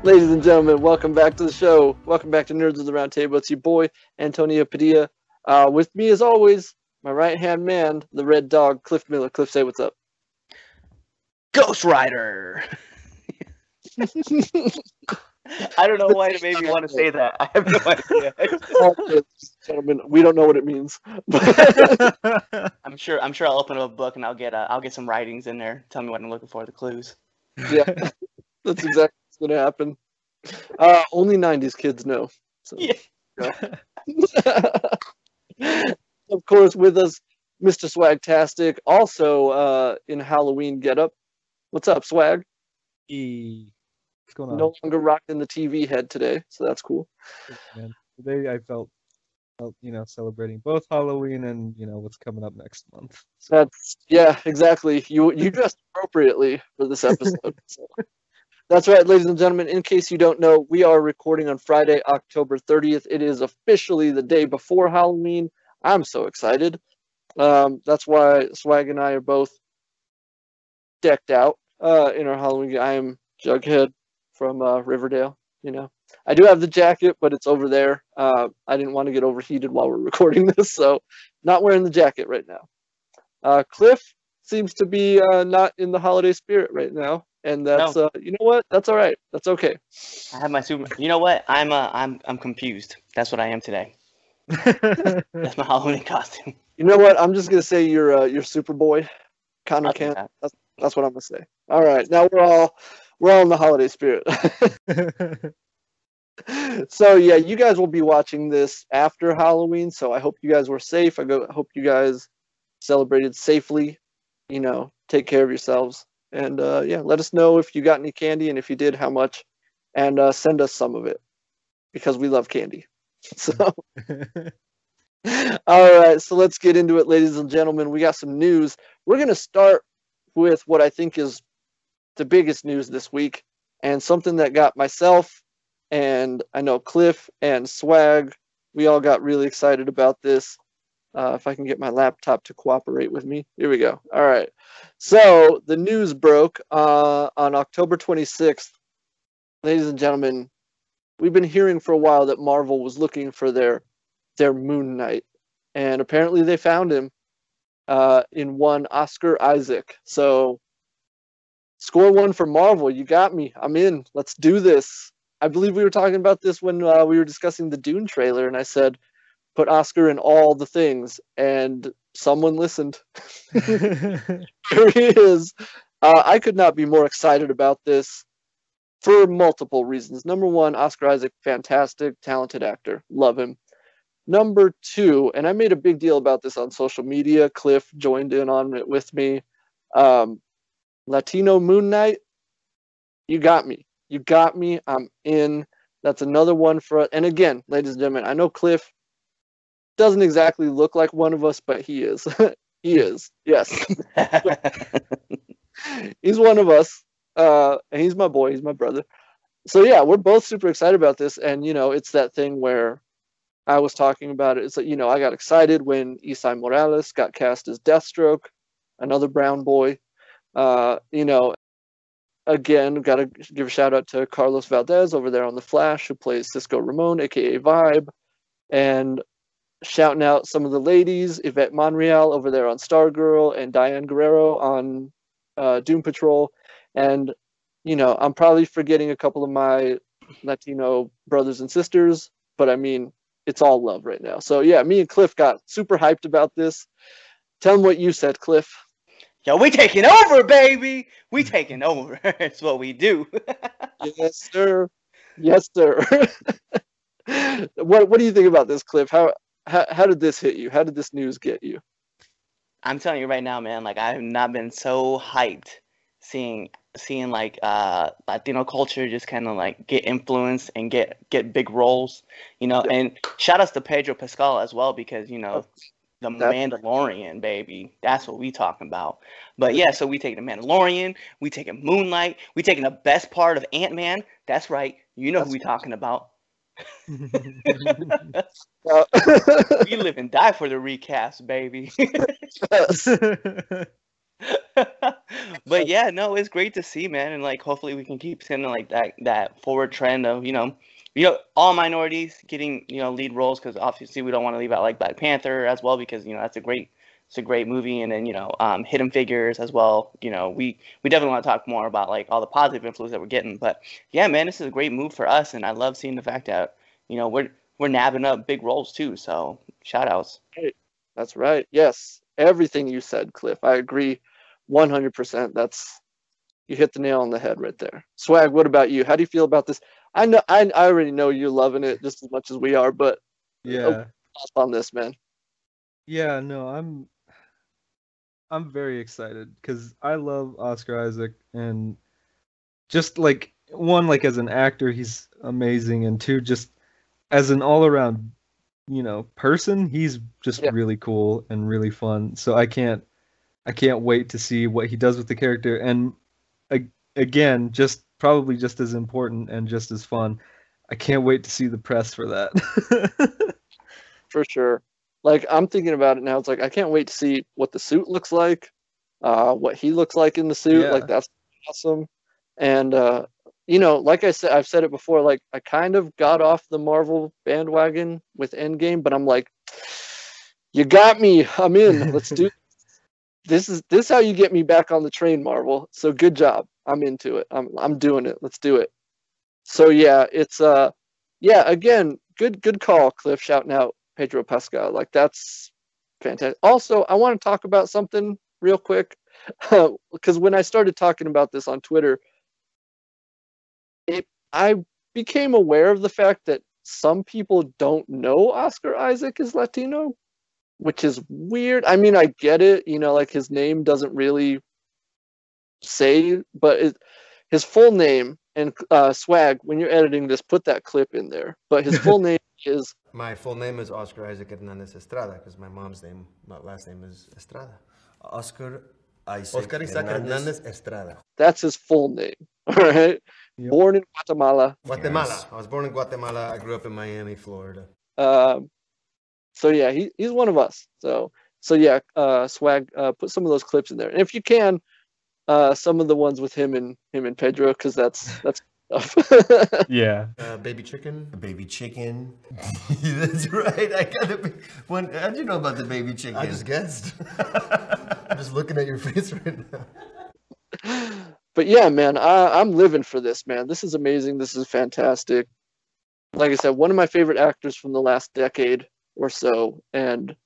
Ladies and gentlemen, welcome back to the show. Welcome back to Nerds of the Roundtable. It's your boy, Antonio Padilla. Uh, with me, as always, my right hand man, the red dog, Cliff Miller. Cliff, say what's up. Ghost Rider. I don't know why it made me want to say that. I have no idea. Okay, gentlemen, we don't know what it means. I'm sure. I'm sure I'll open up a book and I'll get. Uh, I'll get some writings in there. Tell me what I'm looking for. The clues. yeah, that's exactly what's going to happen. Uh, only 90s kids know. So, Yeah. of course, with us, Mr. Swagtastic, also uh, in Halloween getup. What's up, Swag? E. What's going on? No longer rocking the TV head today, so that's cool. man? Today I felt, felt, you know, celebrating both Halloween and you know what's coming up next month. So, That's yeah, exactly. You you dressed appropriately for this episode. so. That's right, ladies and gentlemen. In case you don't know, we are recording on Friday, October 30th. It is officially the day before Halloween. I'm so excited. Um, that's why Swag and I are both decked out uh, in our Halloween. I am Jughead from uh, Riverdale. You know, I do have the jacket, but it's over there. Uh, I didn't want to get overheated while we're recording this, so not wearing the jacket right now. Uh, Cliff seems to be uh, not in the holiday spirit right now, and that's uh, you know what? That's all right. That's okay. I have my super. You know what? I'm. Uh, I'm. I'm confused. That's what I am today. That's my Halloween costume. You know what? I'm just gonna say you're uh, you're Superboy, Connor I'll take Kent. that. That's that's what I'm gonna say. All right, now we're all we're all in the holiday spirit. so yeah, you guys will be watching this after Halloween. So I hope you guys were safe. I go, hope you guys celebrated safely. You know, take care of yourselves, and uh, yeah, let us know if you got any candy and if you did, how much, and uh, send us some of it because we love candy. So. All right, so let's get into it, ladies and gentlemen. We got some news. We're going to start with what I think is the biggest news this week, and something that got myself and I know Cliff and Swag. We all got really excited about this. Uh, if I can get my laptop to cooperate with me, here we go. All right, so the news broke uh, on October 26th. Ladies and gentlemen, we've been hearing for a while that Marvel was looking for their their Moon Knight, and apparently they found him uh, in one Oscar Isaac. So score one for Marvel. You got me. I'm in. Let's do this. I believe we were talking about this when uh, we were discussing the Dune trailer, and I said put Oscar in all the things, and someone listened. Here he is. Uh, I could not be more excited about this for multiple reasons. Number one, Oscar Isaac, fantastic, talented actor. Love him. Number two, and I made a big deal about this on social media. Cliff joined in on it with me. Um, Latino Moon Knight, you got me. You got me. I'm in. That's another one for. us. And again, ladies and gentlemen, I know Cliff doesn't exactly look like one of us, but he is. he is. Yes, he's one of us. Uh, and he's my boy. He's my brother. So yeah, we're both super excited about this. And you know, it's that thing where I was talking about it. It's like, you know, I got excited when Esai Morales got cast as Deathstroke, another brown boy. Uh, you know, again, got to give a shout out to Carlos Valdes over there on The Flash, who plays Cisco Ramon, aka Vibe, and shouting out some of the ladies, Yvette Monreal over there on Stargirl, and Diane Guerrero on uh, Doom Patrol. And, you know, I'm probably forgetting a couple of my Latino brothers and sisters, but I mean, it's all love right now. So yeah, me and Cliff got super hyped about this. Tell them what you said, Cliff. Yo, we taking over, baby. We taking over. it's what we do. yes, sir. Yes, sir. what What do you think about this, Cliff? How, how How did this hit you? How did this news get you? I'm telling you right now, man. Like I have not been so hyped seeing seeing like uh Latino culture just kind of like get influenced and get get big roles, you know. Yeah. And shout outs to Pedro Pascal as well because you know the That- Mandalorian, baby. That's what we talking about. But yeah, so we taking the Mandalorian, we taking Moon Knight, we taking the best part of Ant Man. That's right. You know That's who we talking about. We live and die for the recast, baby. but yeah, no, it's great to see, man, and like hopefully we can keep seeing like that that forward trend of you know, you know, all minorities getting you know lead roles because obviously we don't want to leave out like Black Panther as well because you know that's a great it's a great movie and then you know um, hidden figures as well you know we we definitely want to talk more about like all the positive influence that we're getting but yeah man this is a great move for us and i love seeing the fact that you know we're we're nabbing up big roles too so shout outs That's right. Yes, everything you said, Cliff. I agree, one hundred percent. That's you hit the nail on the head right there. Swag. What about you? How do you feel about this? I know. I, I already know you're loving it just as much as we are, but Yeah. on this, man. Yeah, no, I'm I'm very excited because I love Oscar Isaac and just like one, like as an actor, he's amazing, and two, just as an all around, you know, person, he's just Yeah. really cool and really fun. So I can't I can't wait to see what he does with the character. And again, just probably just as important and just as fun. I can't wait to see the press for that. for sure. Like I'm thinking about it now. It's like I can't wait to see what the suit looks like, uh, what he looks like in the suit. Yeah. Like that's awesome. And uh, you know, like I said, I've said it before. Like I kind of got off the Marvel bandwagon with Endgame, but I'm like, you got me. I'm in. Let's do. This is this how you get me back on the train, Marvel. So good job. I'm into it. I'm I'm doing it. Let's do it. So yeah, it's uh, yeah. Again, good good call, Cliff. Shouting out Pedro Pascal. Like that's fantastic. Also, I want to talk about something real quick because when I started talking about this on Twitter, it I became aware of the fact that some people don't know Oscar Isaac is Latino, which is weird. I mean, I get it, you know, like his name doesn't really say, but it, his full name and uh, swag when you're editing this, put that clip in there. But his full name is My full name is Oscar Isaac Hernandez Estrada because my mom's name, my last name is Estrada. Oscar Isaac, Oscar Isaac Hernandez Estrada. that's his full name. All right, Yep. born in Guatemala. Guatemala. Yes. I was born in Guatemala. I grew up in Miami, Florida. Um, so yeah, he, he's one of us. So so yeah, uh, swag. Uh, put some of those clips in there, and if you can, uh, some of the ones with him and him and Pedro, because that's that's stuff. yeah. Uh, baby chicken. The baby chicken. That's right. I got it. When how'd you know about the baby chicken? I just guessed. I'm just looking at your face right now. but yeah, man, I, I'm living for this, man. This is amazing. This is fantastic. Like I said, one of my favorite actors from the last decade or so, and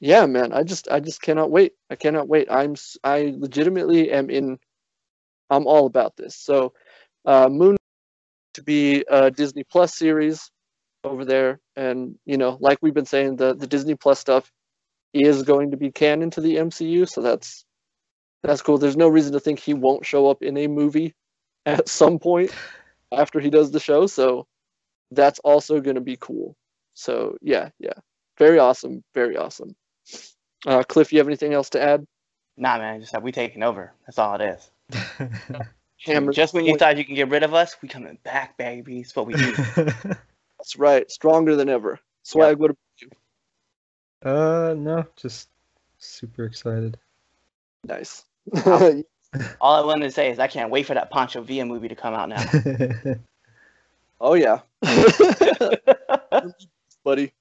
yeah, man, I just I just cannot wait. I cannot wait. I'm I legitimately am in. I'm all about this. So, uh, Moon to be a Disney Plus series over there, and you know, like we've been saying, the the Disney Plus stuff is going to be canon to the MCU. So that's that's cool. There's no reason to think he won't show up in a movie at some point after he does the show. So that's also going to be cool. So yeah, yeah, very awesome, very awesome. Uh, Cliff, you have anything else to add? nah man just that we taking over that's all it is Hammer. just when you point. thought you can get rid of us we coming back baby it's what we do That's right, stronger than ever. Swag, what? About you? Uh, no, just super excited. Nice. all i wanted to say is i can't wait for that pancho villa movie to come out now oh yeah, buddy.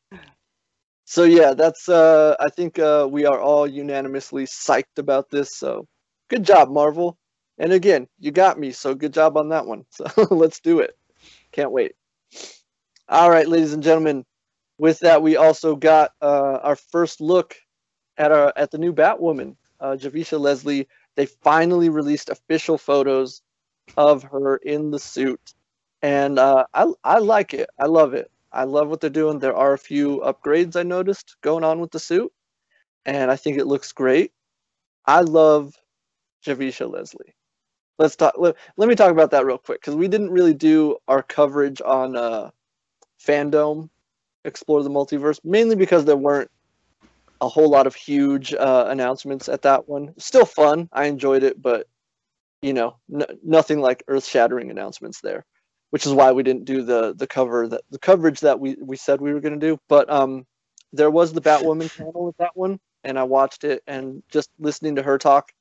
So yeah, that's. Uh, I think uh, we are all unanimously psyched about this. So good job, Marvel. And again, you got me. So good job on that one. So let's do it. Can't wait. All right, ladies and gentlemen. With that, we also got uh, our first look at our at the new Batwoman, uh, Javicia Leslie. They finally released official photos of her in the suit, and uh, I I like it. I love it. I love what they're doing. There are a few upgrades I noticed going on with the suit, and I think it looks great. I love Javicia Leslie. Let's talk. Let, let me talk about that real quick because we didn't really do our coverage on uh, fandom explore the multiverse mainly because there weren't a whole lot of huge uh, announcements at that one. Still fun. I enjoyed it, but you know, n- nothing like earth-shattering announcements there, which is why we didn't do the the cover that the coverage that we we said we were going to do. But um, there was the Batwoman panel with that one, and I watched it, and just listening to her talk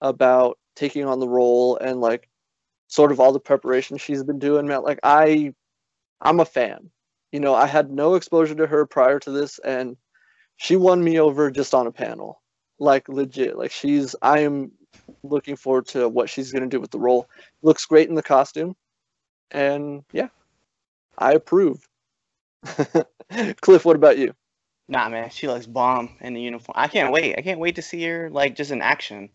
about taking on the role and like sort of all the preparation she's been doing, man. Like I I'm a fan. You know, I had no exposure to her prior to this and she won me over just on a panel. Like legit. Like she's I am looking forward to what she's gonna do with the role. Looks great in the costume. And yeah, I approve. Cliff, what about you? Nah, man, she looks bomb in the uniform. I can't wait. I can't wait to see her like just in action.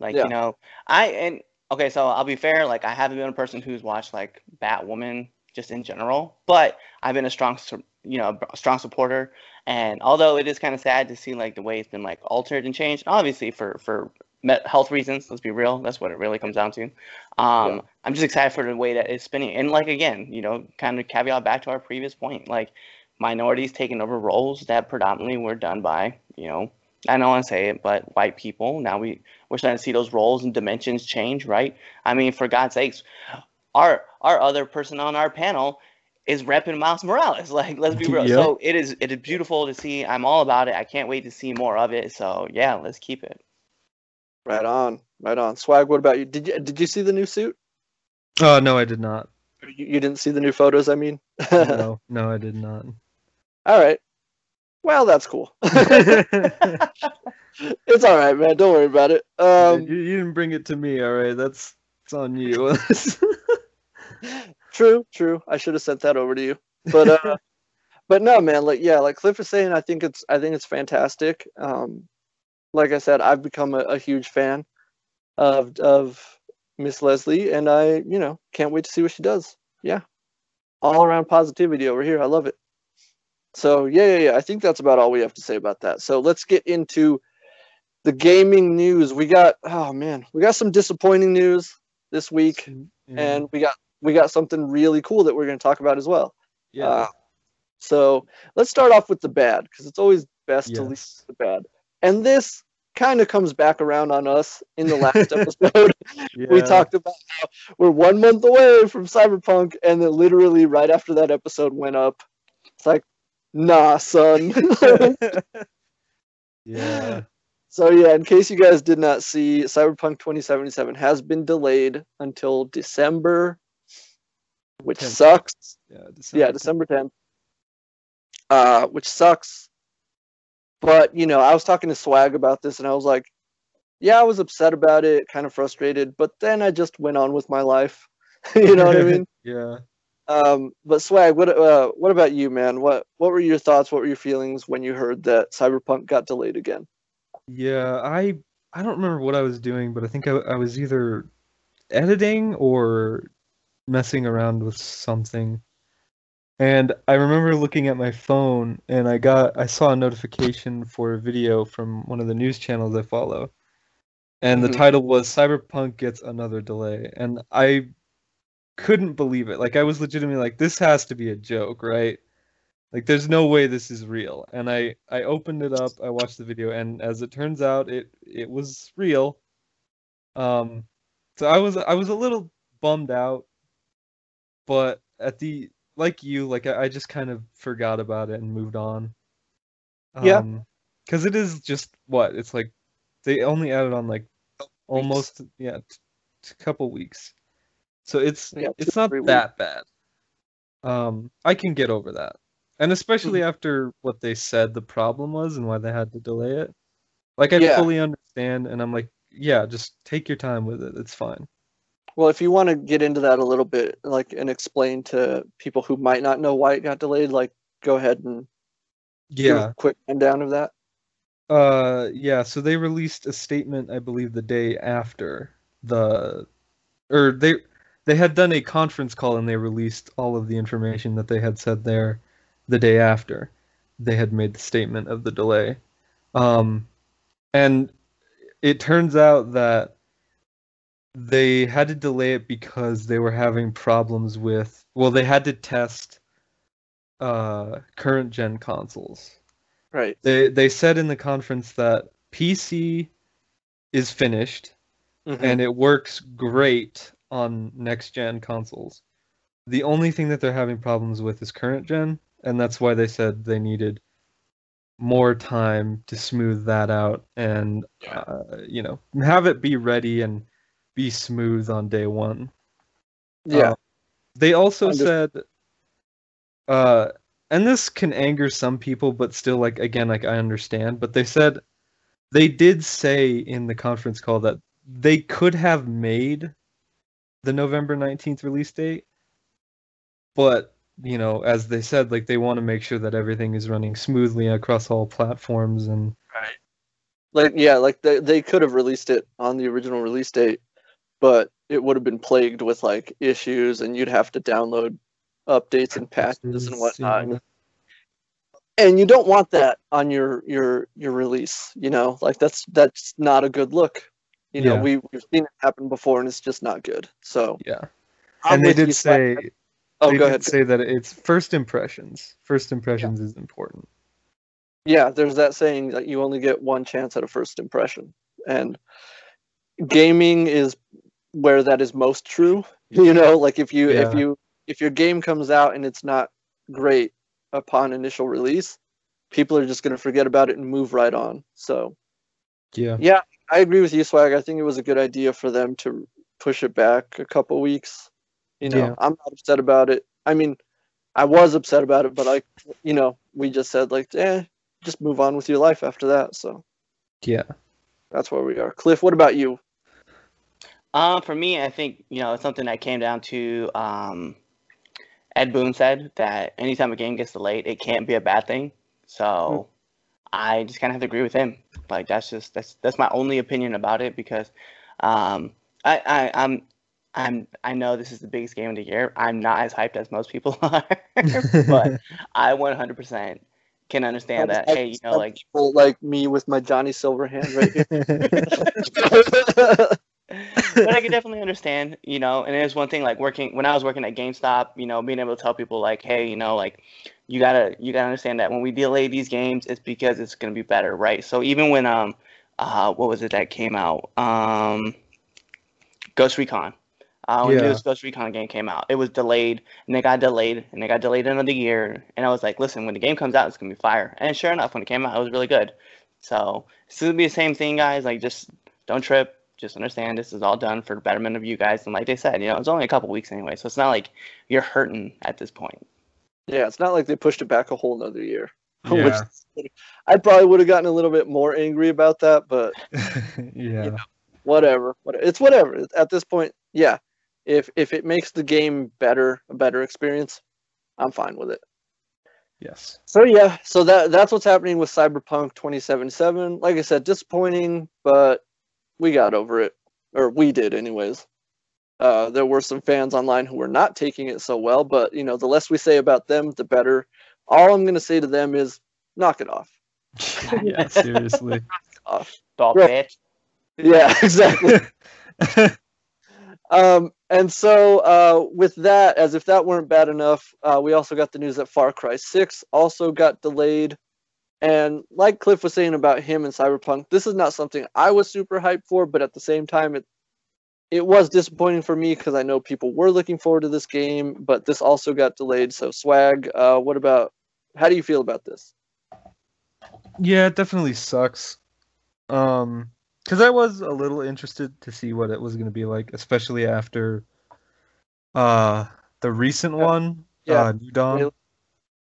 Like Yeah. you know, I and okay, so I'll be fair. Like I haven't been a person who's watched like Batwoman just in general, but I've been a strong, you know, a strong supporter. And although it is kind of sad to see like the way it's been like altered and changed, obviously for for health reasons. Let's be real. That's what it really comes down to. Um, Yeah. I'm just excited for the way that it's spinning. And like again, you know, kind of caveat back to our previous point, like minorities taking over roles that predominantly were done by, you know, I don't want to say it, but white people. Now we we're starting to see those roles and dimensions change, right? I mean, for God's sakes, our our other person on our panel is repping Miles Morales. Like, let's be real. Yep. So it is it is beautiful to see. I'm all about it. I can't wait to see more of it. So yeah, let's keep it. Right on, right on. Swag, what about you? Did you did you see the new suit? Oh no, I did not. You, you didn't see the new photos, I mean. No, no, I did not. all right. Well, that's cool. it's all right, man. Don't worry about it. Um, you, you didn't bring it to me, all right? That's it's on you. True, true. I should have sent that over to you. But uh but no man, like yeah, like Cliff is saying, I think it's I think it's fantastic. Um like I said, I've become a, a huge fan of of Miss Leslie and I, you know, can't wait to see what she does. Yeah. All around positivity over here. I love it. So yeah, yeah, yeah. I think that's about all we have to say about that. So let's get into the gaming news. We got oh man, we got some disappointing news this week Yeah. and we got we got something really cool that we're going to talk about as well. yeah. Uh, so let's start off with the bad because it's always best to yes. with the bad. And this kind of comes back around on us in the last episode. We talked about how we're one month away from Cyberpunk, and then literally right after that episode went up, it's like, nah, son. yeah. so yeah, in case you guys did not see, Cyberpunk 2077 has been delayed until December, which 10th. sucks. Yeah. yeah, December 10th. Uh, which sucks. But, you know, I was talking to Swag about this and I was like, yeah, I was upset about it, kind of frustrated, but then I just went on with my life. you know what I mean? yeah. Um, but Swag, what uh, what about you, man? What what were your thoughts? What were your feelings when you heard that Cyberpunk got delayed again? Yeah, I I don't remember what I was doing, but I think I, I was either editing or messing around with something. And I remember looking at my phone and I got I saw a notification for a video from one of the news channels I follow. And the Mhm. title was Cyberpunk gets another delay. And I couldn't believe it. Like I was legitimately like this has to be a joke, right? Like there's no way this is real. And I I opened it up, I watched the video and as it turns out it it was real. Um so I was I was a little bummed out but at the like you like I, I just kind of forgot about it and moved on. Yeah. Um cuz it is just what? It's like they only added on like almost yeah, t- t- couple weeks. So it's Yeah, it's not that bad. Um, I can get over that, and especially Mm-hmm. after what they said the problem was and why they had to delay it. Like I Yeah. fully understand, and I'm like, yeah, just take your time with it. It's fine. Well, if you want to get into that a little bit, like, and explain to people who might not know why it got delayed, like, go ahead and do Yeah. a quick rundown of that. Uh, yeah. So they released a statement, I believe, the day after the, or they they had done a conference call and they released all of the information that they had said there the day after they had made the statement of the delay. Um, and it turns out that they had to delay it because they were having problems with, well, they had to test uh current gen consoles. Right. They they said in the conference that PC is finished Mhm. and it works great on next gen consoles. The only thing that they're having problems with is current gen, and that's why they said they needed more time to smooth that out and uh, you know have it be ready and be smooth on day one. Yeah. Uh, they also Under- said, uh, and this can anger some people, but still, like again, like I understand. But they said they did say in the conference call that they could have made the November nineteenth release date, but you know, as they said, like they want to make sure that everything is running smoothly across all platforms and right. like yeah, like they they could have released it on the original release date, but it would have been plagued with like issues, and you'd have to download updates and patches and whatnot. Yeah. And you don't want that on your your your release, you know, like that's that's not a good look. You know, Yeah. we we've seen it happen before, and it's just not good. So Yeah, I'm and they did say oh, they go did ahead. say that it's first impressions. First impressions is important. Yeah, there's that saying that you only get one chance at a first impression. And gaming is where that is most true. You know, like if you if you if your game comes out and it's not great upon initial release, people are just going to forget about it and move right on. So, Yeah. yeah, I agree with you, Swag. I think it was a good idea for them to push it back a couple weeks. You know, Yeah. I'm not upset about it. I mean, I was upset about it, but I, you know, we just said like, eh, just move on with your life after that. So Yeah. that's where we are. Cliff, what about you? Um, for me, I think you know it's something that came down to um, Ed Boon said that anytime a game gets delayed, it can't be a bad thing. So I just kind of have to agree with him. Like that's just that's that's my only opinion about it because um, I, I I'm I'm I know this is the biggest game of the year. I'm not as hyped as most people are, but I 100% can understand that. Hey, you know, like people like me with my Johnny Silverhand right here. but I can definitely understand, you know, and it's one thing like working when I was working at GameStop, you know, being able to tell people like, hey, you know, like you gotta you gotta understand that when we delay these games, it's because it's gonna be better, right? So even when um uh what was it that came out? Um Ghost Recon. Uh, when the Yeah. newest Ghost Recon game came out, it was delayed, and they got delayed, and they got delayed another year. And I was like, listen, when the game comes out, it's gonna be fire. And sure enough, when it came out, it was really good. So it's gonna be the same thing, guys. Like, just don't trip. Just understand this is all done for the betterment of you guys. And like they said, you know, it's only a couple weeks anyway, so it's not like you're hurting at this point. yeah, it's not like they pushed it back a whole nother year. Yeah. Which I probably would have gotten a little bit more angry about that, but yeah. whatever. It's whatever. At this point, yeah. If if it makes the game better, a better experience, I'm fine with it. Yes. So yeah, so that that's what's happening with Cyberpunk 2077. Like I said, disappointing, but we got over it, or we did, anyways. Uh, there were some fans online who were not taking it so well, but you know, the less we say about them, the better. All I'm gonna say to them is, knock it off. yeah. Seriously. Off. Dog Bro. bitch. Yeah, exactly. Um, and so uh, with that, as if that weren't bad enough, uh, we also got the news that Far Cry 6 also got delayed. And like Cliff was saying about him and Cyberpunk, this is not something I was super hyped for, but at the same time, it it was disappointing for me because I know people were looking forward to this game, but this also got delayed. So swag, uh, what about? How do you feel about this? Yeah, it definitely sucks. Um, because I was a little interested to see what it was gonna be like, especially after uh the recent Yeah. one, Yeah. uh, New Dawn. Really?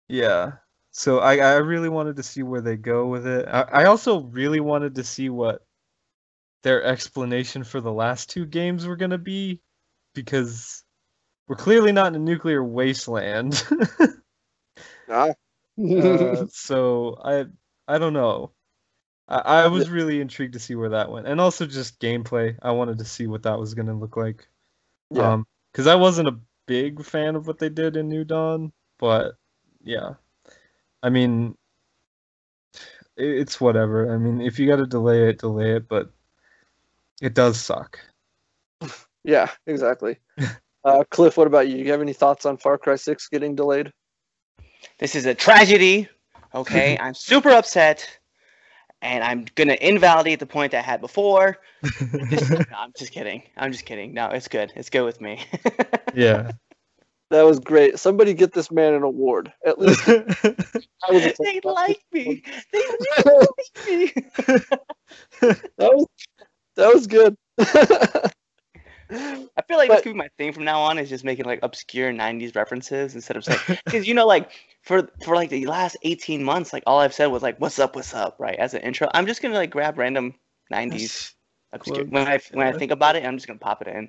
Yeah. So I I really wanted to see where they go with it. I, I also really wanted to see what their explanation for the last two games were gonna be, because we're clearly not in a nuclear wasteland. Ah. uh, so I I don't know. I, I was really intrigued to see where that went, and also just gameplay. I wanted to see what that was gonna look like. Yeah. Um, because I wasn't a big fan of what they did in New Dawn, but yeah, I mean, it's whatever. I mean, if you got to delay it, delay it, but it does suck. yeah, exactly. Uh, Cliff, what about you? Do you have any thoughts on Far Cry 6 getting delayed? This is a tragedy. Okay, I'm super upset, and I'm gonna invalidate the point I had before. This- no, I'm just kidding. I'm just kidding. No, it's good. It's good with me. Yeah. That was great. Somebody get this man an award. At least they like me. They really like me. that was that was good. I feel like but, this could be my thing from now on is just making like obscure '90s references instead of saying because you know like for for like the last 18 months like all I've said was like what's up what's up right as an intro I'm just gonna like grab random '90s obscure, when I when I think about it I'm just gonna pop it in.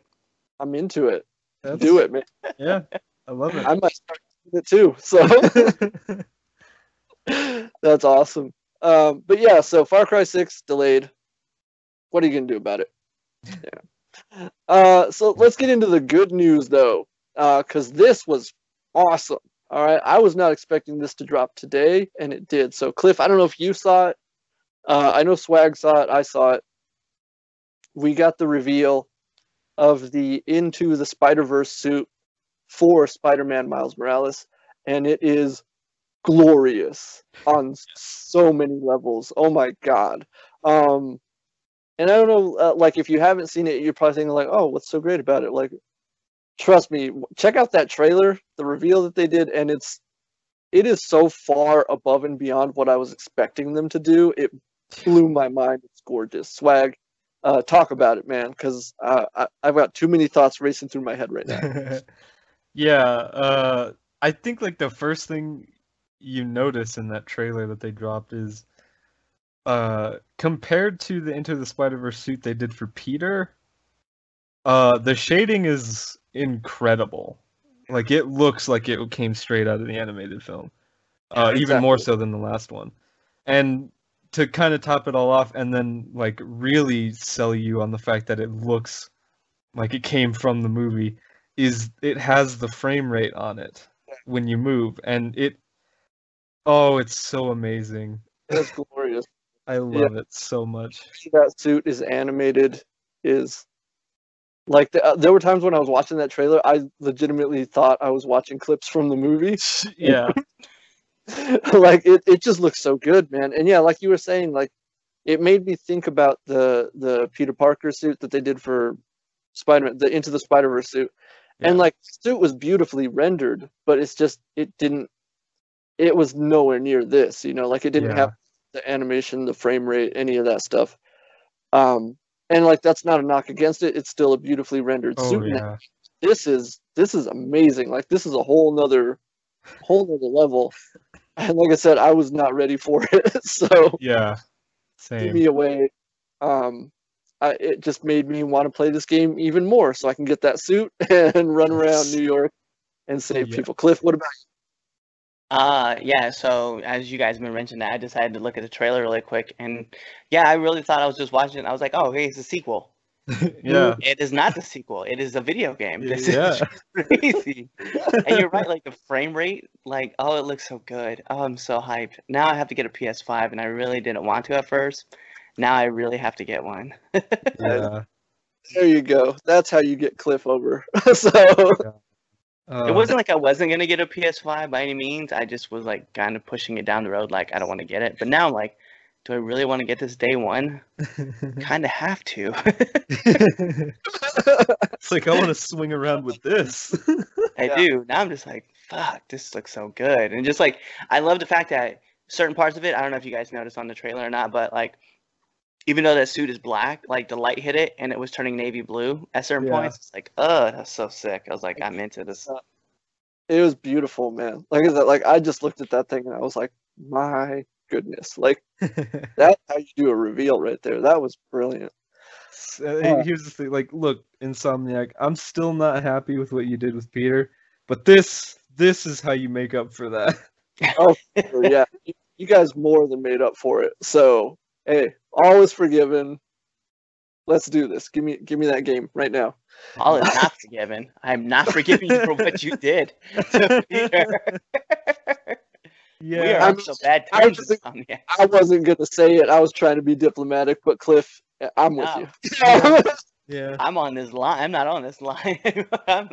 I'm into it. That's, Do it, man. Yeah. I love it. I might start doing it too. So that's awesome. Um, but yeah, so Far Cry 6 delayed. What are you gonna do about it? Yeah. Uh, so let's get into the good news though, because this was awesome. All right, I was not expecting this to drop today, and it did. So Cliff, I don't know if you saw it. Uh, I know Swag saw it. I saw it. We got the reveal of the Into the Spider Verse suit for Spider-Man Miles Morales, and it is glorious on so many levels. Oh my god. Um and I don't know uh, like if you haven't seen it you're probably thinking like, "Oh, what's so great about it?" Like trust me, check out that trailer, the reveal that they did and it's it is so far above and beyond what I was expecting them to do. It blew my mind. It's gorgeous. Swag uh, talk about it, man, because uh, I, I've got too many thoughts racing through my head right now. yeah, uh, I think like the first thing you notice in that trailer that they dropped is uh compared to the Into the Spider-Verse suit they did for Peter, uh the shading is incredible. Like it looks like it came straight out of the animated film. Uh Yeah, even more so than the last one. And to kind of top it all off and then like really sell you on the fact that it looks like it came from the movie is it has the frame rate on it when you move and it oh it's so amazing It's glorious. i love it so much that suit is animated is like the, uh, there were times when I was watching that trailer, I legitimately thought I was watching clips from the movie. yeah like it, it just looks so good, man. And yeah, like you were saying, like it made me think about the the Peter Parker suit that they did for Spider-Man, the Into the Spider-Verse suit. And like suit was beautifully rendered, but it's just it didn't it was nowhere near this, you know, like it didn't Yeah. have the animation, the frame rate, any of that stuff. Um and like that's not a knock against it, it's still a beautifully rendered oh suit. yeah This is this is amazing. Like this is a whole nother whole nother level. And like I said, I was not ready for it. so yeah give same me away. Um, I, it just made me want to play this game even more, so I can get that suit and run around New York and save Yeah. people. Cliff, what about you? Uh yeah, so as you guys been mentioning that, I decided to look at the trailer really quick and yeah, I really thought I was just watching it. I was like, oh hey, it's a sequel. yeah It is not the sequel. It is a video game. This yeah is crazy. and you're right, like the frame rate, like oh, it looks so good. Oh, I'm so hyped. Now I have to get a PS5, and I really didn't want to at first. Now I really have to get one. yeah There you go. That's how you get Cliff over. so Uh, it wasn't like I wasn't gonna get a PS5 by any means. I just was like kind of pushing it down the road, like I don't want to get it. But now I'm like, do I really want to get this day one? Kind of have to. it's like i want to swing around with this I Yeah. do. Now I'm just like, fuck, this looks so good. And just like, I love the fact that certain parts of it, I don't know if you guys noticed on the trailer or not, but like, even though that suit is black, like the light hit it and it was turning navy blue at certain Yeah. points. It's like, oh, that's so sick. I was like, I'm into this. it was beautiful, man. Like I said, like I just looked at that thing and I was like, my goodness, like that's how you do a reveal right there. That was brilliant. So, Yeah. Uh, here's the thing like look insomniac i'm still not happy with what you did with peter but this this is how you make up for that oh, Sure, yeah, you, you guys more than made up for it. So hey, all is forgiven. Let's do this. Give me give me that game right now. All is not forgiven. I'm not forgiving you for what you did to Peter. we are yeah on so bad I terms. was- Insomniac. I wasn't gonna say it. I was trying to be diplomatic, but Cliff, I'm with No. you. yeah I'm on this line. I'm not on this line. I'm,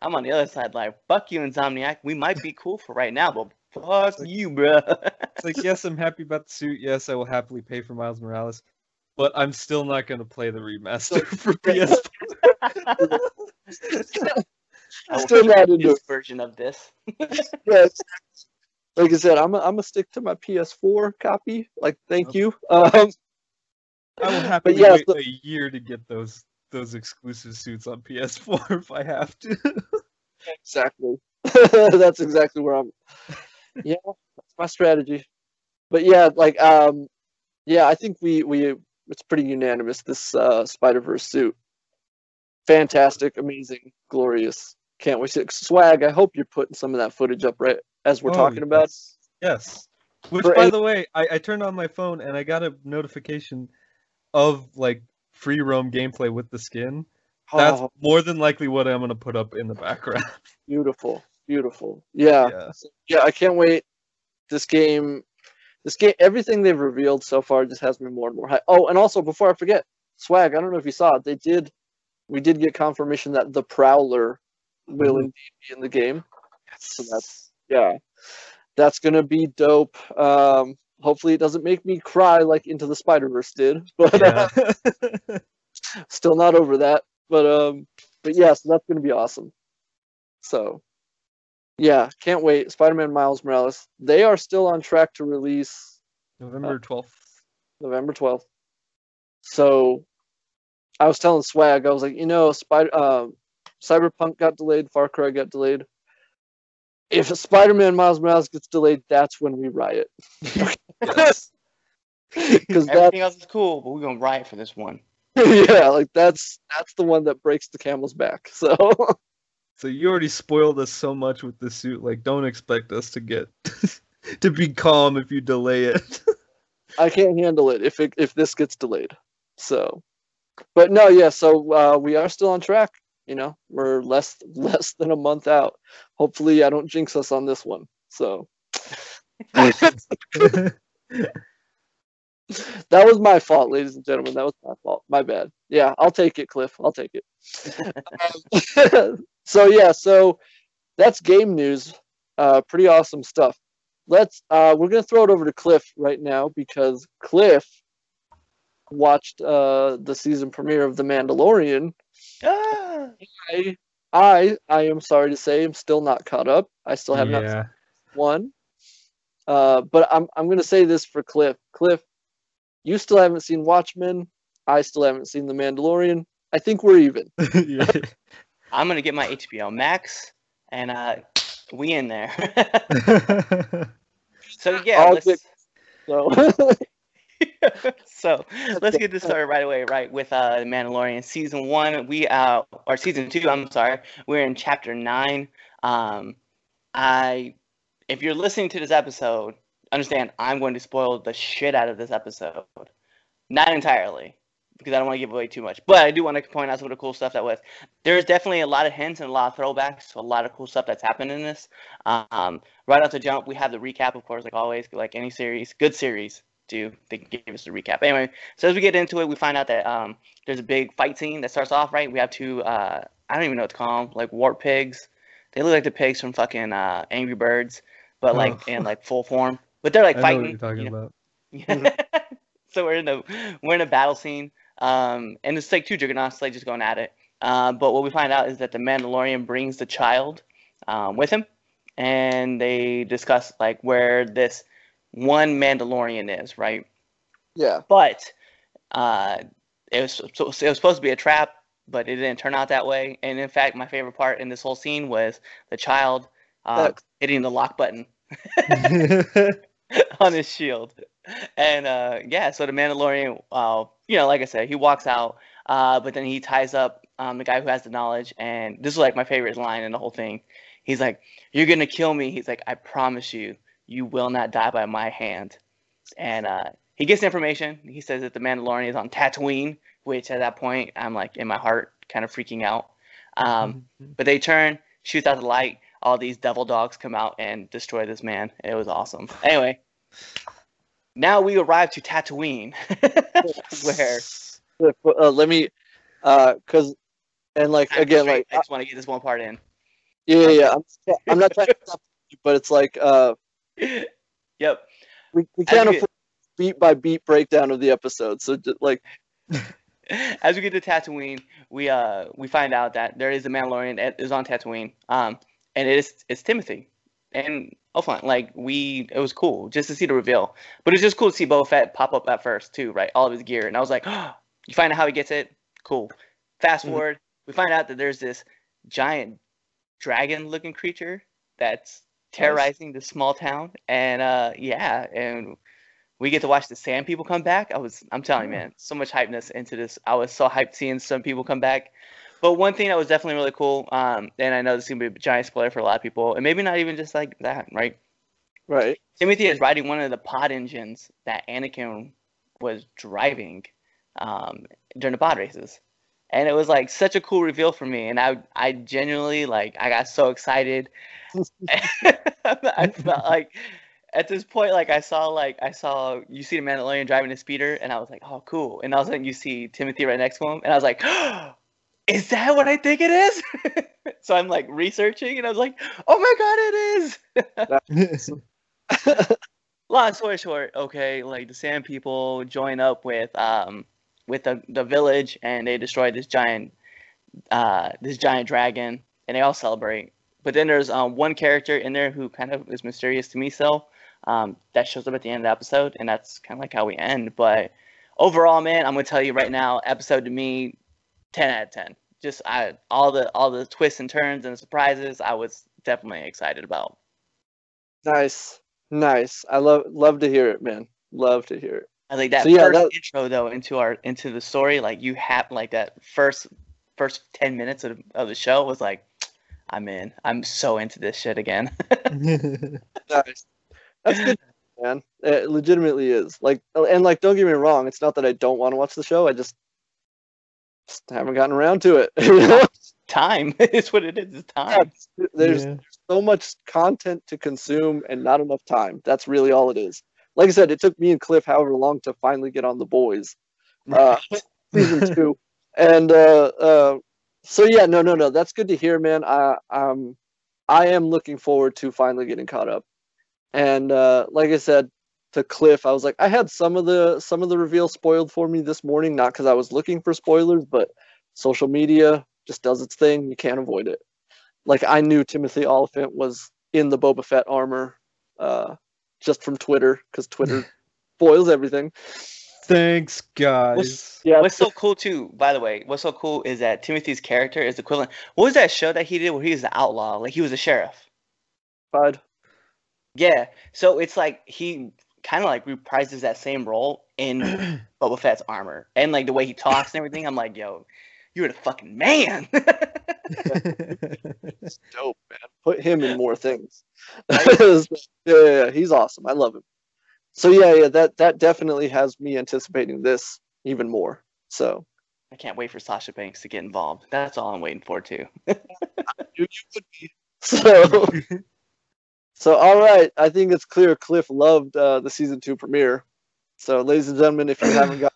I'm on the other side. Like, fuck you, Insomniac. We might be cool for right now, but fuck you, bruh. it's like yes i'm happy about the suit yes i will happily pay for miles morales but i'm still not going to play the remaster for ps I will Still not into this version of this. yes. Like I said, I'm i I'm gonna stick to my PS4 copy. Like, thank you. Um, I will happily yeah, wait so- a year to get those those exclusive suits on PS4 if I have to. exactly. that's exactly where I'm. Yeah, that's my strategy. But yeah, like um, yeah, I think we we it's pretty unanimous. This uh, Spider Verse suit, fantastic, amazing, glorious. Can't wait to swag. I hope you're putting some of that footage up right as we're Oh, talking about. yes. Yes. Which, For by any- the way, I, I turned on my phone and I got a notification of like free roam gameplay with the skin. That's Oh, more than likely what I'm gonna put up in the background. beautiful, beautiful. Yeah, yeah. yeah. I can't wait. This game, this game, everything they've revealed so far just has me more and more high. Oh, and also before I forget, swag. I don't know if you saw it. They did, we did get confirmation that the Prowler will Mhm. indeed be in the game. So that's yeah, that's gonna be dope. Um, hopefully it doesn't make me cry like Into the Spider Verse did, but uh, still not over that. But um, but yeah, so that's gonna be awesome. So yeah, can't wait. Spider-Man Miles Morales. They are still on track to release November twelfth. November twelfth. So I was telling Swag, I was like, you know, Spider um Cyberpunk got delayed, Far Cry got delayed. If Spider-Man Miles Morales gets delayed, that's when we riot. Because that Everything else is cool, but we're gonna riot for this one. yeah, like that's that's the one that breaks the camel's back. So So you already spoiled us so much with the suit. Like, don't expect us to get to be calm if you delay it. I can't handle it if it if this gets delayed. So, but no, yeah. So uh, we are still on track. You know, we're less less than a month out. Hopefully, I don't jinx us on this one. So that was my fault, ladies and gentlemen. That was my fault. My bad. Yeah, I'll take it, Cliff. I'll take it. Um, so yeah, so that's game news. Uh, pretty awesome stuff. Let's. Uh, we're gonna throw it over to Cliff right now because Cliff watched uh, the season premiere of The Mandalorian. Ah! I, I, I am sorry to say, I'm still not caught up. I still have not yeah. one. Uh, but I'm I'm gonna say this for Cliff. Cliff, you still haven't seen Watchmen. I still haven't seen The Mandalorian. I think we're even. I'm gonna get my HBO Max, and uh, we in there. so yeah, I'll let's, get- So so let's get this started right away, right? With uh, The Mandalorian season one, we uh, or season two, I'm sorry, we're in chapter nine. Um, I, if you're listening to this episode, understand I'm going to spoil the shit out of this episode. Not entirely, because I don't want to give away too much, but I do want to point out some of the cool stuff that was. There's definitely a lot of hints and a lot of throwbacks to a lot of cool stuff that's happened in this. Um, right off the jump, we have the recap, of course, like always, like any series, good series do. They give us the recap. Anyway, so as we get into it, we find out that um, there's a big fight scene that starts off right. We have two, uh, I don't even know what to call them, like warp pigs. They look like the pigs from fucking uh, Angry Birds, but like Oh. in like full form. But they're like I know fighting. what you're talking you know? about. so we're in a we're in a battle scene, um, and it's like two juggernauts like just going at it. Uh, but what we find out is that the Mandalorian brings the child um, with him, and they discuss like where this one Mandalorian is, right? yeah, But uh, it was so, it was supposed to be a trap, but it didn't turn out that way. And in fact, my favorite part in this whole scene was the child uh, hitting the lock button on his shield. And uh, yeah, so the Mandalorian, uh, you know, like I said, he walks out, uh, but then he ties up um, the guy who has the knowledge. And this is like my favorite line in the whole thing. He's like, "You're gonna kill me." He's like, "I promise you, you will not die by my hand." And uh, he gets information. He says that the Mandalorian is on Tatooine, which at that point I'm like in my heart kind of freaking out. Um, but they turn, shoots out the light. All these devil dogs come out and destroy this man. It was awesome. Anyway, now we arrive to Tatooine, where uh, let me, uh, cause, and like I'm again, like I just want to get this one part in. yeah, yeah, yeah. I'm, I'm not trying to stop you, but it's like uh, Yep. we, we can't you get- afford beat by beat breakdown of the episode. So just, like, As we get to Tatooine, we uh we find out that there is a Mandalorian that is on Tatooine. Um, and it is it's Timothy. and offline, like we, it was cool just to see the reveal. But it's just cool to see Boba Fett pop up at first too, right? All of his gear, and I was like, oh, you find out how he gets it, cool. Fast Mhm. forward, we find out that there's this giant dragon-looking creature that's terrorizing this small town, and uh, yeah, and we get to watch the Sand People come back. I was, I'm telling you, man, so much hypeness into this. I was so hyped seeing Sand People come back. But one thing that was definitely really cool, um, and I know this is gonna be a giant spoiler for a lot of people, and maybe not even just like that, right? Right. Timothy is riding one of the pod engines that Anakin was driving um, during the pod races, and it was like such a cool reveal for me. And I, I genuinely like, I got so excited. I felt like at this point, like I saw, like I saw you see the Mandalorian driving a speeder, and I was like, oh, cool. And all of a sudden, you see Timothy right next to him, and I was like. Is that what I think it is? so I'm like researching, and I was like, "Oh my god, it is!" long story short, okay, like the Sand People join up with um with the the village and they destroy this giant uh this giant dragon and they all celebrate. But then there's um one character in there who kind of is mysterious to me so Um that shows up at the end of the episode and that's kind of like how we end. But overall, man, I'm gonna tell you right now, episode to me, ten out of ten. Just I all the all the twists and turns and surprises I was definitely excited about. Nice. Nice. I love love to hear it, man. Love to hear it. I like that So, yeah, first that- intro though into our into the story, like you have like that first first ten minutes of, of the show was like, I'm in. I'm so into this shit again. Nice. That's good, man. It legitimately is. Like, and like, don't get me wrong. It's not that I don't want to watch the show. I just, just haven't gotten around to it. time is what it is. It's time. There's Yeah. so much content to consume and not enough time. That's really all it is. Like I said, it took me and Cliff however long to finally get on the boys, uh, season two, and uh, uh, so yeah, no, no, no, that's good to hear, man. I, um, I am looking forward to finally getting caught up, and uh, like I said to Cliff, I was like, I had some of the some of the reveal spoiled for me this morning, not because I was looking for spoilers, but social media just does its thing. You can't avoid it like I knew Timothy Olyphant was in the Boba Fett armor, uh, just from Twitter because Twitter spoils everything. Thanks, guys. What's, Yeah, what's so cool too, by the way, what's so cool is that Timothy's character is equivalent. What was that show that he did where he was the outlaw? Like he was a sheriff. Bud. Yeah. So it's like he kind of like reprises that same role in Boba Fett's armor. And like the way he talks and everything, I'm like, yo, you're the fucking man. It's dope, man. Put him in more things. yeah, yeah, yeah, he's awesome. I love him. So yeah, yeah, that that definitely has me anticipating this even more. So I can't wait for Sasha Banks to get involved. That's all I'm waiting for too. you, you would be. So so all right, I think it's clear Cliff loved uh, the season two premiere. So ladies and gentlemen, if you haven't got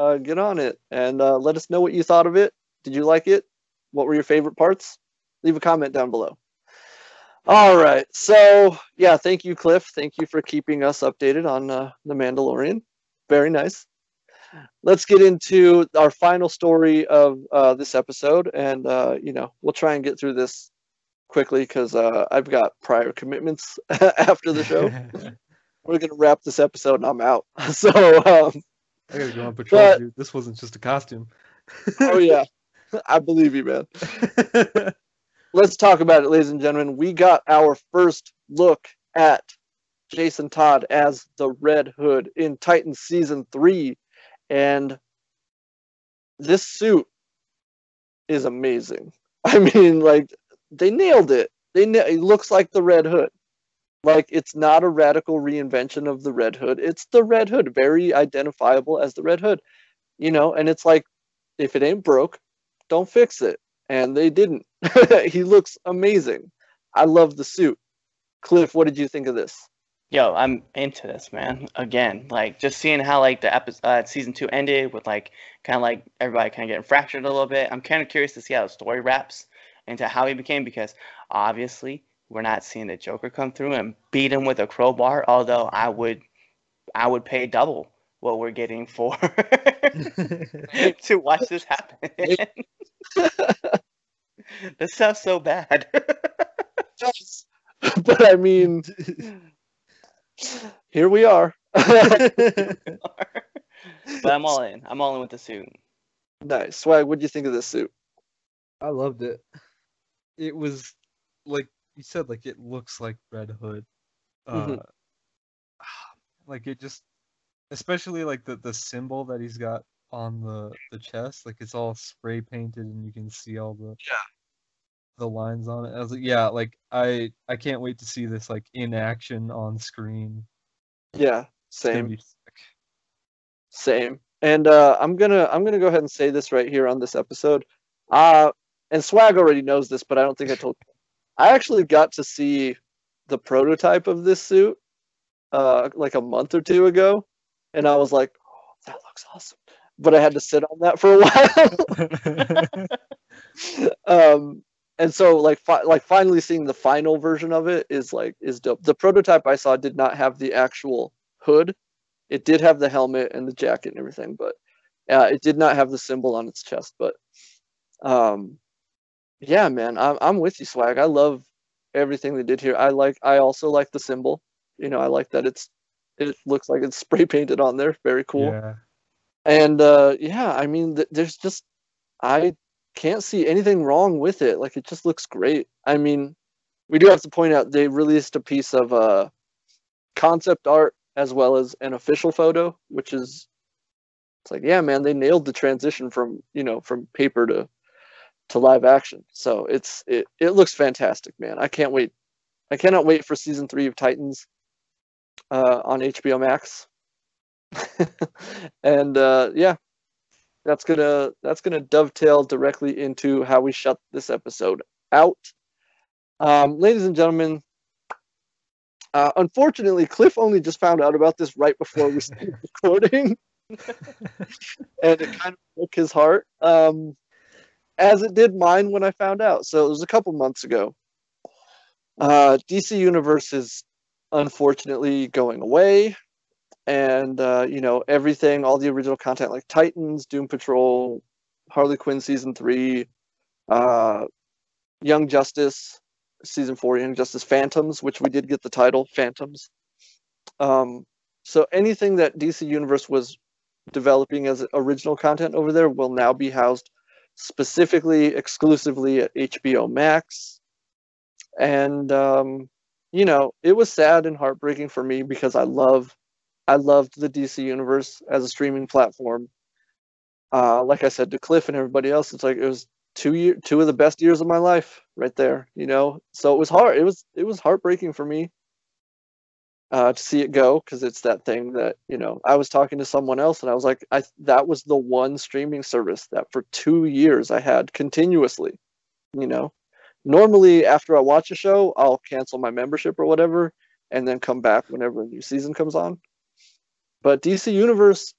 uh, get on it and uh, let us know what you thought of it. Did you like it? What were your favorite parts? Leave a comment down below. All right. So, yeah, thank you, Cliff. Thank you for keeping us updated on uh, The Mandalorian. Very nice. Let's get into our final story of uh, this episode. And, uh, you know, we'll try and get through this quickly because uh, I've got prior commitments after the show. We're going to wrap this episode and I'm out. So, um, I gotta go on patrol, But- dude. This wasn't just a costume. oh, yeah. I believe you, man. let's talk about it, ladies and gentlemen. We got our first look at Jason Todd as the Red Hood in Titan season three, and this suit is amazing. I mean, like they nailed it. They na- it looks like the Red Hood. Like it's not a radical reinvention of the Red Hood. It's the Red Hood, very identifiable as the Red Hood. You know, and it's like if it ain't broke, don't fix it. And they didn't. he looks amazing. I love the suit. Cliff, what did you think of this? Yo, I'm into this, man. Again, like just seeing how like the episode uh, season two ended with like kind of like everybody kind of getting fractured a little bit. I'm kind of curious to see how the story wraps into how he became because obviously we're not seeing the Joker come through and beat him with a crowbar. Although I would, I would pay double what we're getting for to watch this happen. this sounds so bad. Yes. but I mean, here we are. but I'm all in. I'm all in with the suit. nice. Swag, what do you think of this suit? I loved it. It was like you said, like it looks like Red Hood. Uh, Mhm. Like it just, especially like the the symbol that he's got on the the chest, like it's all spray painted and you can see all the Yeah. the lines on it. I was like, yeah, like I I can't wait to see this like in action on screen. Yeah, same. Same. And uh, I'm gonna I'm gonna go ahead and say this right here on this episode. Uh, and Swag already knows this, but I don't think I told you. I actually got to see the prototype of this suit uh, like a month or two ago, and I was like, oh, "That looks awesome," but I had to sit on that for a while. um, and so like fi- like finally seeing the final version of it is like is dope. The prototype I saw did not have the actual hood it did have the helmet and the jacket and everything, but uh, it did not have the symbol on its chest. But um, yeah, man, I'm I'm with you, Swag. I love everything they did here. I like. I also like the symbol. You know, I like that it's it looks like it's spray painted on there. Very cool. Yeah. And uh, yeah, I mean, th- there's just I can't see anything wrong with it. Like it just looks great. I mean, we do have to point out they released a piece of uh, concept art as well as an official photo, which is it's like, yeah, man, they nailed the transition from you know from paper to to live action. So it's it it looks fantastic, man. I can't wait. I cannot wait for season three of Titans uh, on HBO Max. and uh, yeah, that's gonna that's gonna dovetail directly into how we shut this episode out. Um, ladies and gentlemen, uh, unfortunately, Cliff only just found out about this right before we started recording, and it kind of broke his heart, um, as it did mine when I found out. So it was a couple months ago. Uh, DC Universe is unfortunately going away and uh, you know everything, all the original content like Titans, Doom Patrol, Harley Quinn season three, uh, Young Justice season four, Young Justice Phantoms, which we did get the title Phantoms. Um, so anything that DC Universe was developing as original content over there will now be housed specifically exclusively at HBO Max, and um, you know it was sad and heartbreaking for me because I love I loved the DC universe as a streaming platform. Uh, like I said to Cliff and everybody else, it's like it was two year, two of the best years of my life right there. You know, so it was hard. It was it was heartbreaking for me uh, to see it go because it's that thing that you know. I was talking to someone else and I was like, I that was the one streaming service that for two years I had continuously. You know, normally after I watch a show, I'll cancel my membership or whatever, and then come back whenever a new season comes on but DC Universe,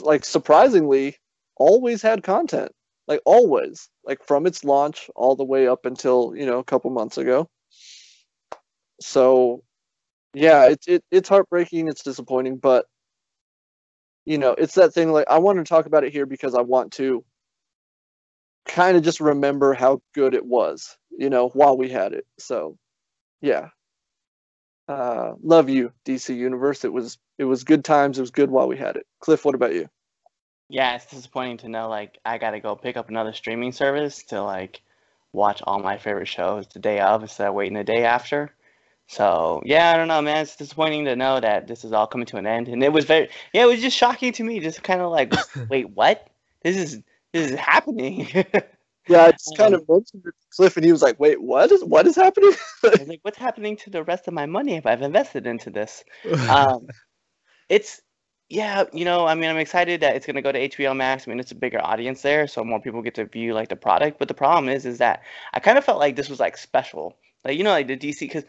like surprisingly, always had content. Like always, like from its launch all the way up until you know a couple months ago. So, yeah, it's it, it's heartbreaking. It's disappointing, but you know, it's that thing. Like I want to talk about it here because I want to kind of just remember how good it was. You know, while we had it. So, yeah, uh, love you, DC Universe. It was it was good times. It was good while we had it. Cliff, what about you? Yeah, it's disappointing to know like I gotta go pick up another streaming service to like watch all my favorite shows the day of instead of waiting the day after. So yeah, I don't know, man. It's disappointing to know that this is all coming to an end, and it was very yeah, it was just shocking to me. Just kind of like, wait, what? This is this is happening. Yeah, I just kind of mentioned it to Cliff, and he was like, "Wait, what is what is happening?" I was like, what's happening to the rest of my money if I've invested into this? Um, it's yeah, you know, I mean, I'm excited that it's gonna go to HBO Max. I mean, it's a bigger audience there, so more people get to view like the product. But the problem is, is that I kind of felt like this was like special, like you know, like the DC because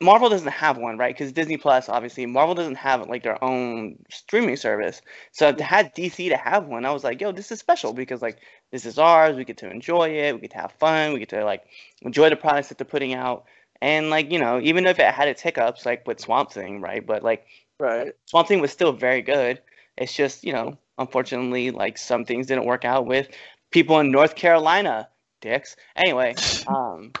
Marvel doesn't have one, right? Because Disney Plus, obviously, Marvel doesn't have like their own streaming service. So to have DC to have one, I was like, yo, this is special because like this is ours. We get to enjoy it. We get to have fun. We get to like enjoy the products that they're putting out. And like you know, even if it had its hiccups, like with Swamp Thing, right? But like right. Swamp Thing was still very good. It's just, you know, unfortunately, like some things didn't work out with people in North Carolina, dicks. Anyway, um,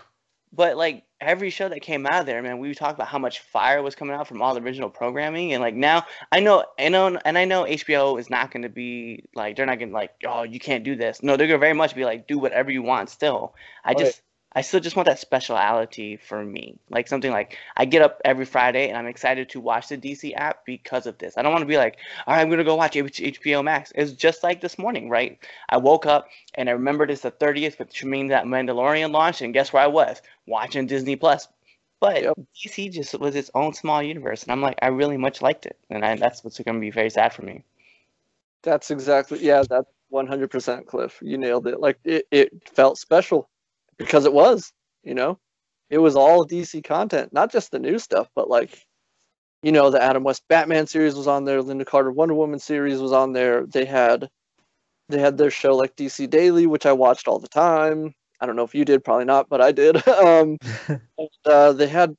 but like every show that came out of there, man, we talked about how much fire was coming out from all the original programming, and like now, I know, I know, and I know HBO is not going to be like they're not going to like, oh, you can't do this. No, they're going to very much be like, do whatever you want. Still, I just, I still just want that speciality for me, like something like I get up every Friday and I'm excited to watch the DC app because of this. I don't want to be like, all right, I'm going to go watch H- HBO Max. It's just like this morning, right? I woke up and I remembered it's the 30th, which means that Mandalorian launched, and guess where I was? Watching Disney Plus. But. DC just was its own small universe, and I'm like, I really much liked it, and I, that's what's going to be very sad for me. That's exactly yeah, that's one hundred percent Cliff. You nailed it. Like it, it felt special because it was, you know. It was all DC content, not just the new stuff, but like you know, the Adam West Batman series was on there, Lynda Carter Wonder Woman series was on there. They had they had their show like DC Daily, which I watched all the time. I don't know if you did, probably not, but I did. um and, uh, they had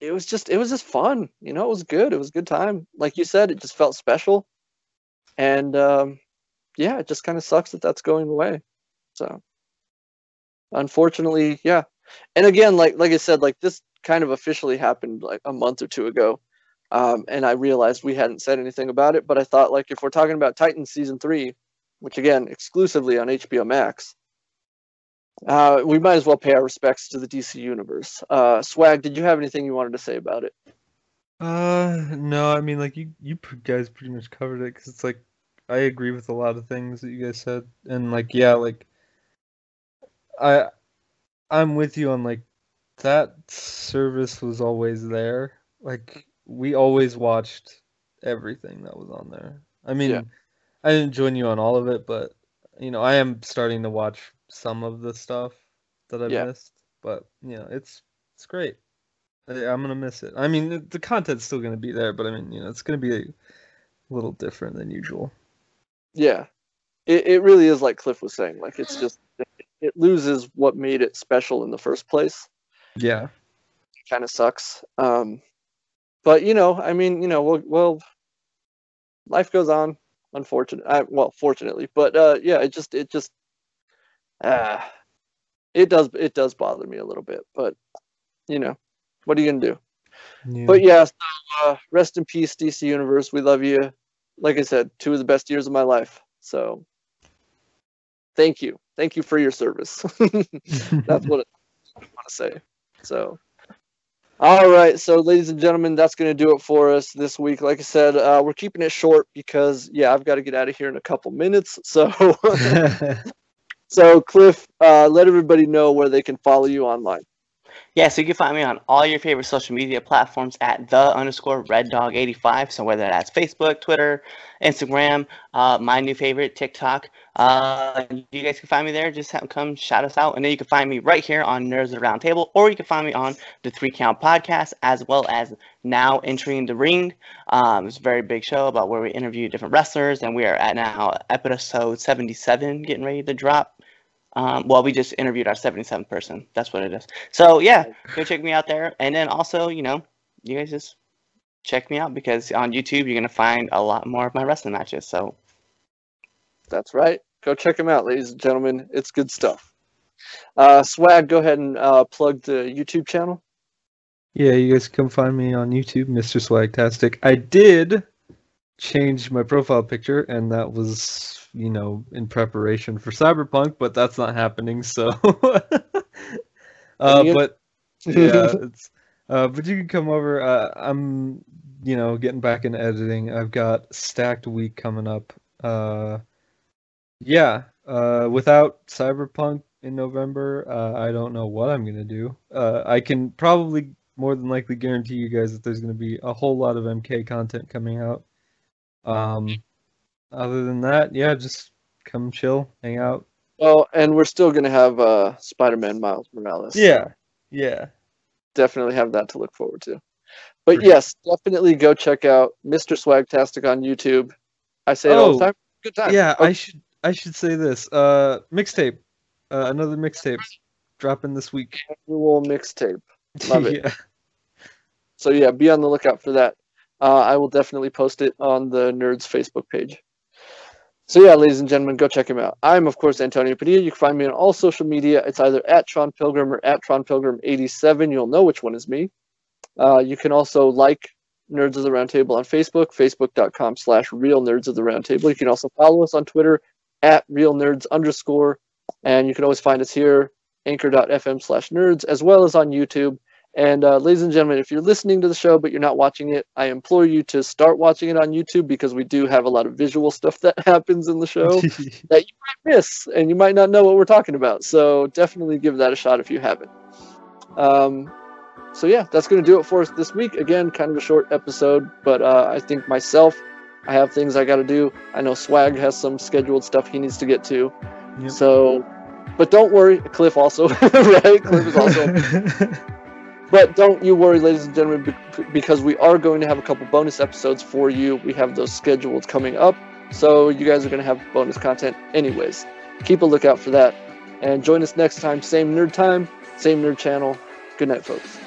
it was just it was just fun you know it was good it was a good time like you said it just felt special and um yeah it just kind of sucks that that's going away so unfortunately yeah and again like like i said like this kind of officially happened like a month or two ago um and i realized we hadn't said anything about it but i thought like if we're talking about titan season three which again exclusively on hbo max uh, we might as well pay our respects to the DC universe. Uh, Swag, did you have anything you wanted to say about it? Uh, no, I mean, like you, you guys pretty much covered it because it's like I agree with a lot of things that you guys said, and like yeah, like I, I'm with you on like that service was always there. Like we always watched everything that was on there. I mean, Yeah. I didn't join you on all of it, but you know, I am starting to watch some of the stuff that I Yeah. missed. But you know, it's it's great. I- I'm gonna miss it. I mean, the, the content's still gonna be there, but I mean, you know, it's gonna be a little different than usual. Yeah, it, it really is like Cliff was saying. Like it's mm-hmm. just it loses what made it special in the first place. Yeah. Kind of sucks. Um, but you know, I mean, you know, well, well life goes on. Unfortunately, I, well, fortunately, but uh, yeah, it just it just uh, it does it does bother me a little bit. But you know, what are you gonna do? Yeah. But yeah, so, uh, rest in peace, DC Universe. We love you. Like I said, two of the best years of my life. So thank you. Thank you for your service. that's what I want to say. So, all right. So, ladies and gentlemen, that's going to do it for us this week. Like I said, uh, we're keeping it short because, yeah, I've got to get out of here in a couple minutes. So, so Cliff, uh, let everybody know where they can follow you online. Yeah, so you can find me on all your favorite social media platforms at the underscore red dog 85. So whether that's Facebook, Twitter, Instagram, uh, my new favorite, TikTok, uh, you guys can find me there. Just come shout us out. And then you can find me right here on Nerds of the Round Table, or you can find me on the Three Count Podcast, as well as now entering the ring. Um, it's a very big show about where we interview different wrestlers, and we are at now episode 77, getting ready to drop. Um, well, we just interviewed our 77th person. That's what it is. So yeah, go check me out there. And then also, you know, you guys just check me out because on YouTube you're gonna find a lot more of my wrestling matches. So That's right. Go check them out, ladies and gentlemen. It's good stuff. Uh, Swag, go ahead and uh, plug the YouTube channel. Yeah, you guys can find me on YouTube, Mr. Swagtastic. I did change my profile picture, and that was, you know, in preparation for Cyberpunk, but that's not happening. So, uh, but yeah, it's. Uh, but you can come over. Uh, I'm, you know, getting back into editing. I've got stacked week coming up. Uh, yeah. Uh, without Cyberpunk in November, uh, I don't know what I'm gonna do. Uh, I can probably more than likely guarantee you guys that there's gonna be a whole lot of MK content coming out. Um, other than that, yeah, just come chill, hang out. Well, and we're still going to have uh, Spider Man Miles Morales. Yeah, yeah. Definitely have that to look forward to. But For sure. yes, definitely go check out Mr. Swagtastic on YouTube. I say it all the Oh, time. Good time. Yeah, Oh, I should I should say this. Uh, mixtape, uh, another mixtape dropping this week. annual mixtape. Love it. yeah. So yeah, be on the lookout for that. Uh, I will definitely post it on the Nerds Facebook page. So yeah, ladies and gentlemen, go check him out. I'm of course Antonio Padilla. You can find me on all social media. It's either at Tron Pilgrim or at Tron Pilgrim 87. You'll know which one is me. Uh, you can also like Nerds of the Roundtable on Facebook, facebook.com slash real nerds of the roundtable. You can also follow us on Twitter at real nerds underscore. And you can always find us here, anchor.fm slash nerds, as well as on YouTube. And uh, ladies and gentlemen, if you're listening to the show but you're not watching it, I implore you to start watching it on YouTube because we do have a lot of visual stuff that happens in the show that you might miss and you might not know what we're talking about. So definitely give that a shot if you haven't. Um, so yeah, that's going to do it for us this week. Again, kind of a short episode, but uh, I think myself, I have things I got to do. I know Swag has some scheduled stuff he needs to get to. Yep. So, but don't worry, Cliff also, right? Cliff is also. But don't you worry, ladies and gentlemen, because we are going to have a couple bonus episodes for you. We have those scheduled coming up, so you guys are going to have bonus content anyways. Keep a lookout for that, and join us next time. Same nerd time, same nerd channel. Good night, folks.